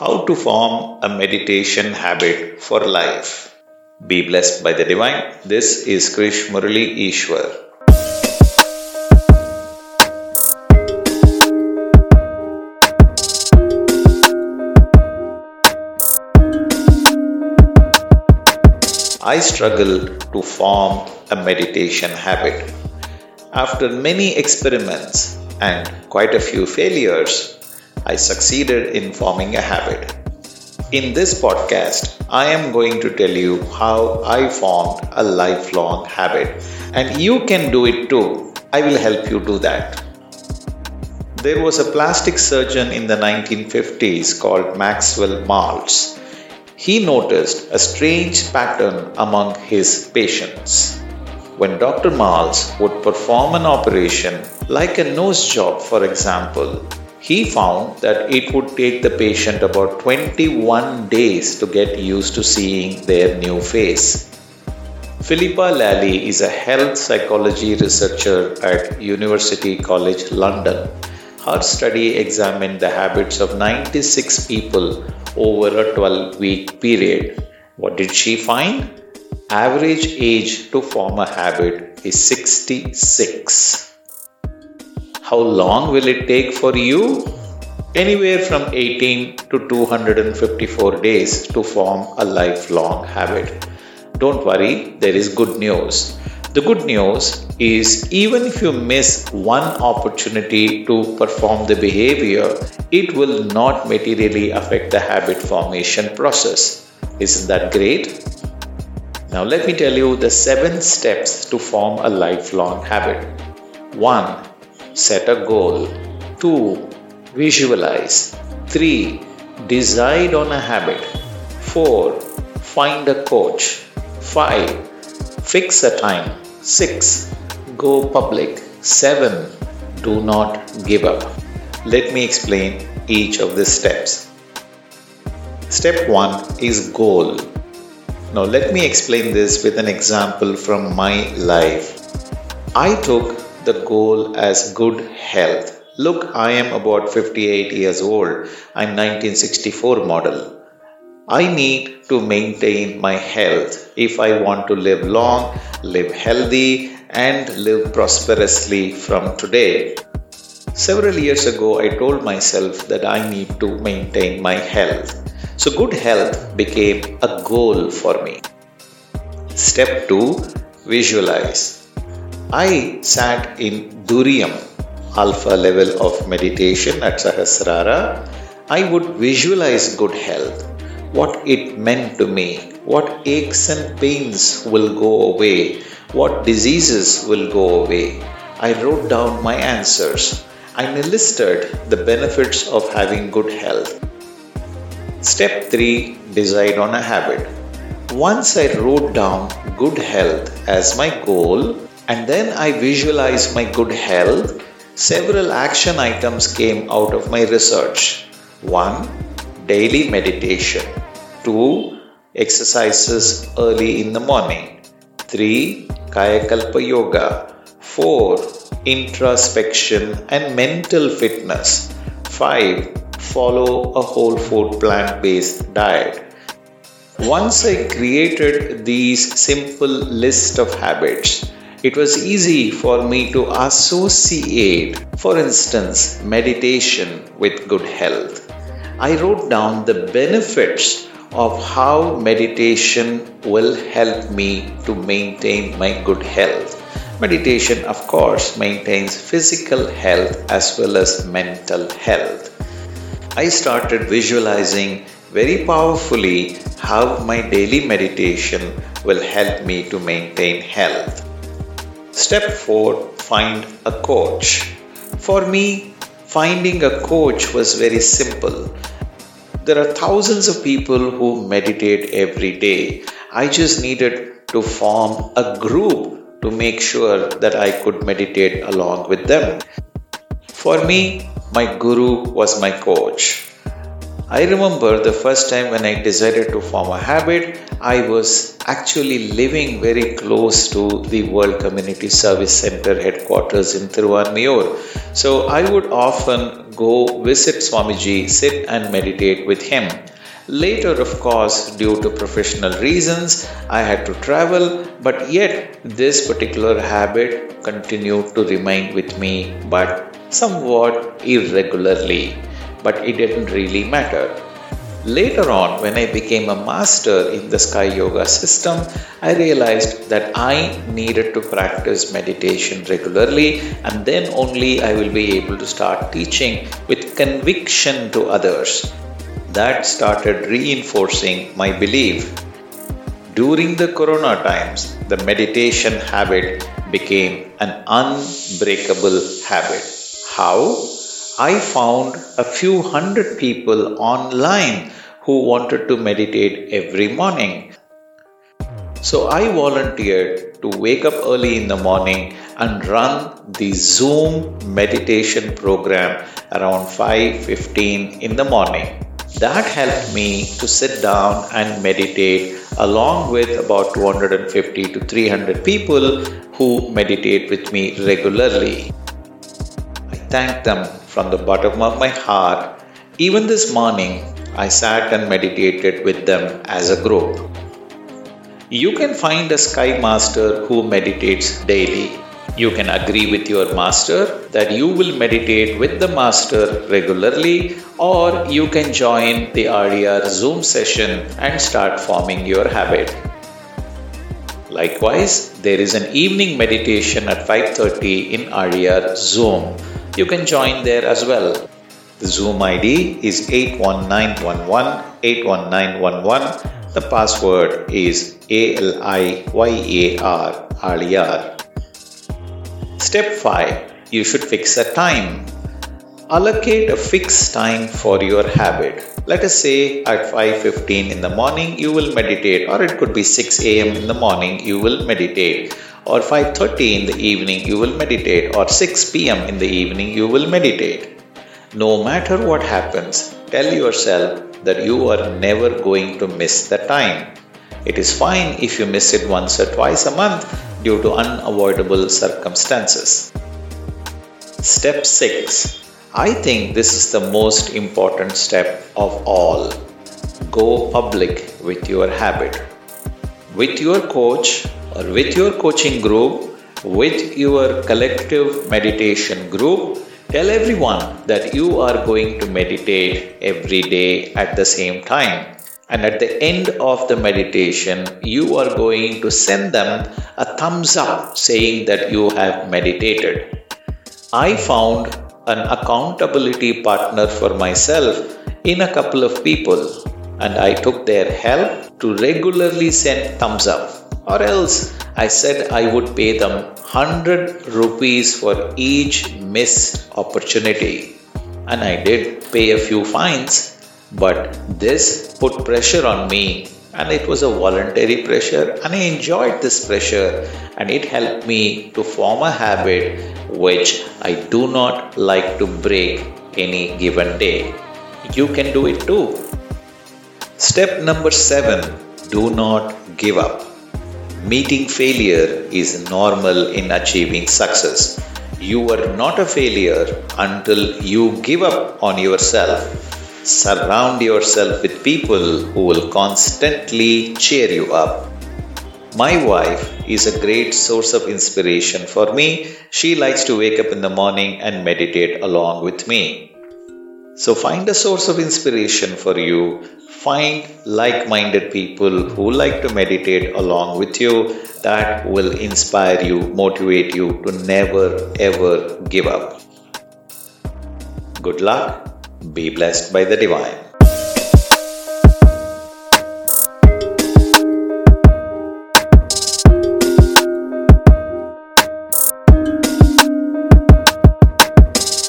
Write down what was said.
How to form a meditation habit for life. Be blessed by the divine. This is Krish Murali Eswar. I struggle to form a meditation habit. After many experiments and quite a few failures, I succeeded in forming a habit. In this podcast, I am going to tell you how I formed a lifelong habit, and you can do it too. I will help you do that. There was a plastic surgeon in the 1950s called Maxwell Maltz. He noticed a strange pattern among his patients. When Dr. Maltz would perform an operation, like a nose job, for example, he found that it would take the patient about 21 days to get used to seeing their new face. Philippa Lally is a health psychology researcher at University College London. Her study examined the habits of 96 people over a 12 week period. What did she find? Average age to form a habit is 66. How long will it take for you? Anywhere from 18 to 254 days to form a lifelong habit. Don't worry, there is good news. The good news is even if you miss one opportunity to perform the behavior, it will not materially affect the habit formation process. Isn't that great? Now, let me tell you the seven steps to form a lifelong habit. 1. Set a goal. 2. Visualize. 3. Decide on a habit. 4. Find a coach. 5. Fix a time. 6. Go public. 7. Do not give up. Let me explain each of the steps. Step 1 is goal. Now, let me explain this with an example from my life. I took the goal as good health. Look, I am about 58 years old. I'm 1964 model. I need to maintain my health if I want to live long, live healthy, and live prosperously from today. Several years ago, I told myself that I need to maintain my health. So, good health became a goal for me. Step 2 Visualize. I sat in Thuriyam, alpha level of meditation at Sahasrara. I would visualize good health, what it meant to me, what aches and pains will go away, what diseases will go away. I wrote down my answers. I enlisted the benefits of having good health. Step 3 Decide on a habit. Once I wrote down good health as my goal, and then I visualized my good health, several action items came out of my research. 1. Daily meditation. 2. Exercises early in the morning. 3. Kayakalpa Yoga. 4. Introspection and mental fitness. 5. Follow a whole food plant based diet. Once I created these simple list of habits, it was easy for me to associate, for instance, meditation with good health. I wrote down the benefits of how meditation will help me to maintain my good health. Meditation, of course, maintains physical health as well as mental health. I started visualizing very powerfully how my daily meditation will help me to maintain health. Step 4 Find a coach. For me, finding a coach was very simple. There are thousands of people who meditate every day. I just needed to form a group to make sure that I could meditate along with them. For me, my guru was my coach. I remember the first time when I decided to form a habit, I was actually living very close to the World Community Service Center headquarters in Thiruvanmiyur. So I would often go visit Swamiji, sit and meditate with him. Later, of course, due to professional reasons, I had to travel, but yet this particular habit continued to remain with me, but somewhat irregularly but it didn't really matter. Later on, when I became a master in the Sky Yoga system, I realized that I needed to practice meditation regularly, and then only I will be able to start teaching with conviction to others. That started reinforcing my belief. During the corona times, the meditation habit became an unbreakable habit. How? I found a few hundred people online who wanted to meditate every morning. So I volunteered to wake up early in the morning and run the Zoom meditation program around 5:15 in the morning. That helped me to sit down and meditate along with about 250 to 300 people who meditate with me regularly. Thank them from the bottom of my heart. Even this morning, I sat and meditated with them as a group. You can find a Sky Master who meditates daily. You can agree with your master that you will meditate with the master regularly, or you can join the RDR Zoom session and start forming your habit. Likewise, there is an evening meditation at 5:30 in RDR Zoom you can join there as well. The Zoom ID is 81911 81911. The password is ALIYAR. Step 5 You should fix a time. Allocate a fixed time for your habit. Let us say at 5:15 in the morning you will meditate or it could be 6 a.m. in the morning you will meditate or 5:30 in the evening you will meditate or 6 pm in the evening you will meditate. No matter what happens tell yourself that you are never going to miss the time. It is fine if you miss it once or twice a month due to unavoidable circumstances. Step 6 i think this is the most important step of all. Go public with your habit. With your coach or with your coaching group, with your collective meditation group, tell everyone that you are going to meditate every day at the same time. And at the end of the meditation, you are going to send them a thumbs up saying that you have meditated. I found an accountability partner for myself in a couple of people, and I took their help to regularly send thumbs up or else I said I would pay them 100 rupees for each missed opportunity. And I did pay a few fines, but this put pressure on me and it was a voluntary pressure and I enjoyed this pressure and it helped me to form a habit which I do not like to break any given day. You can do it too. Step number 7 do not give up. Meeting failure is normal in achieving success. You are not a failure until you give up on yourself. Surround yourself with people who will constantly cheer you up. My wife is a great source of inspiration for me. She likes to wake up in the morning and meditate along with me. So find a source of inspiration for you Find like minded people who like to meditate along with you that will inspire you, motivate you to never ever give up. Good luck. Be blessed by the divine.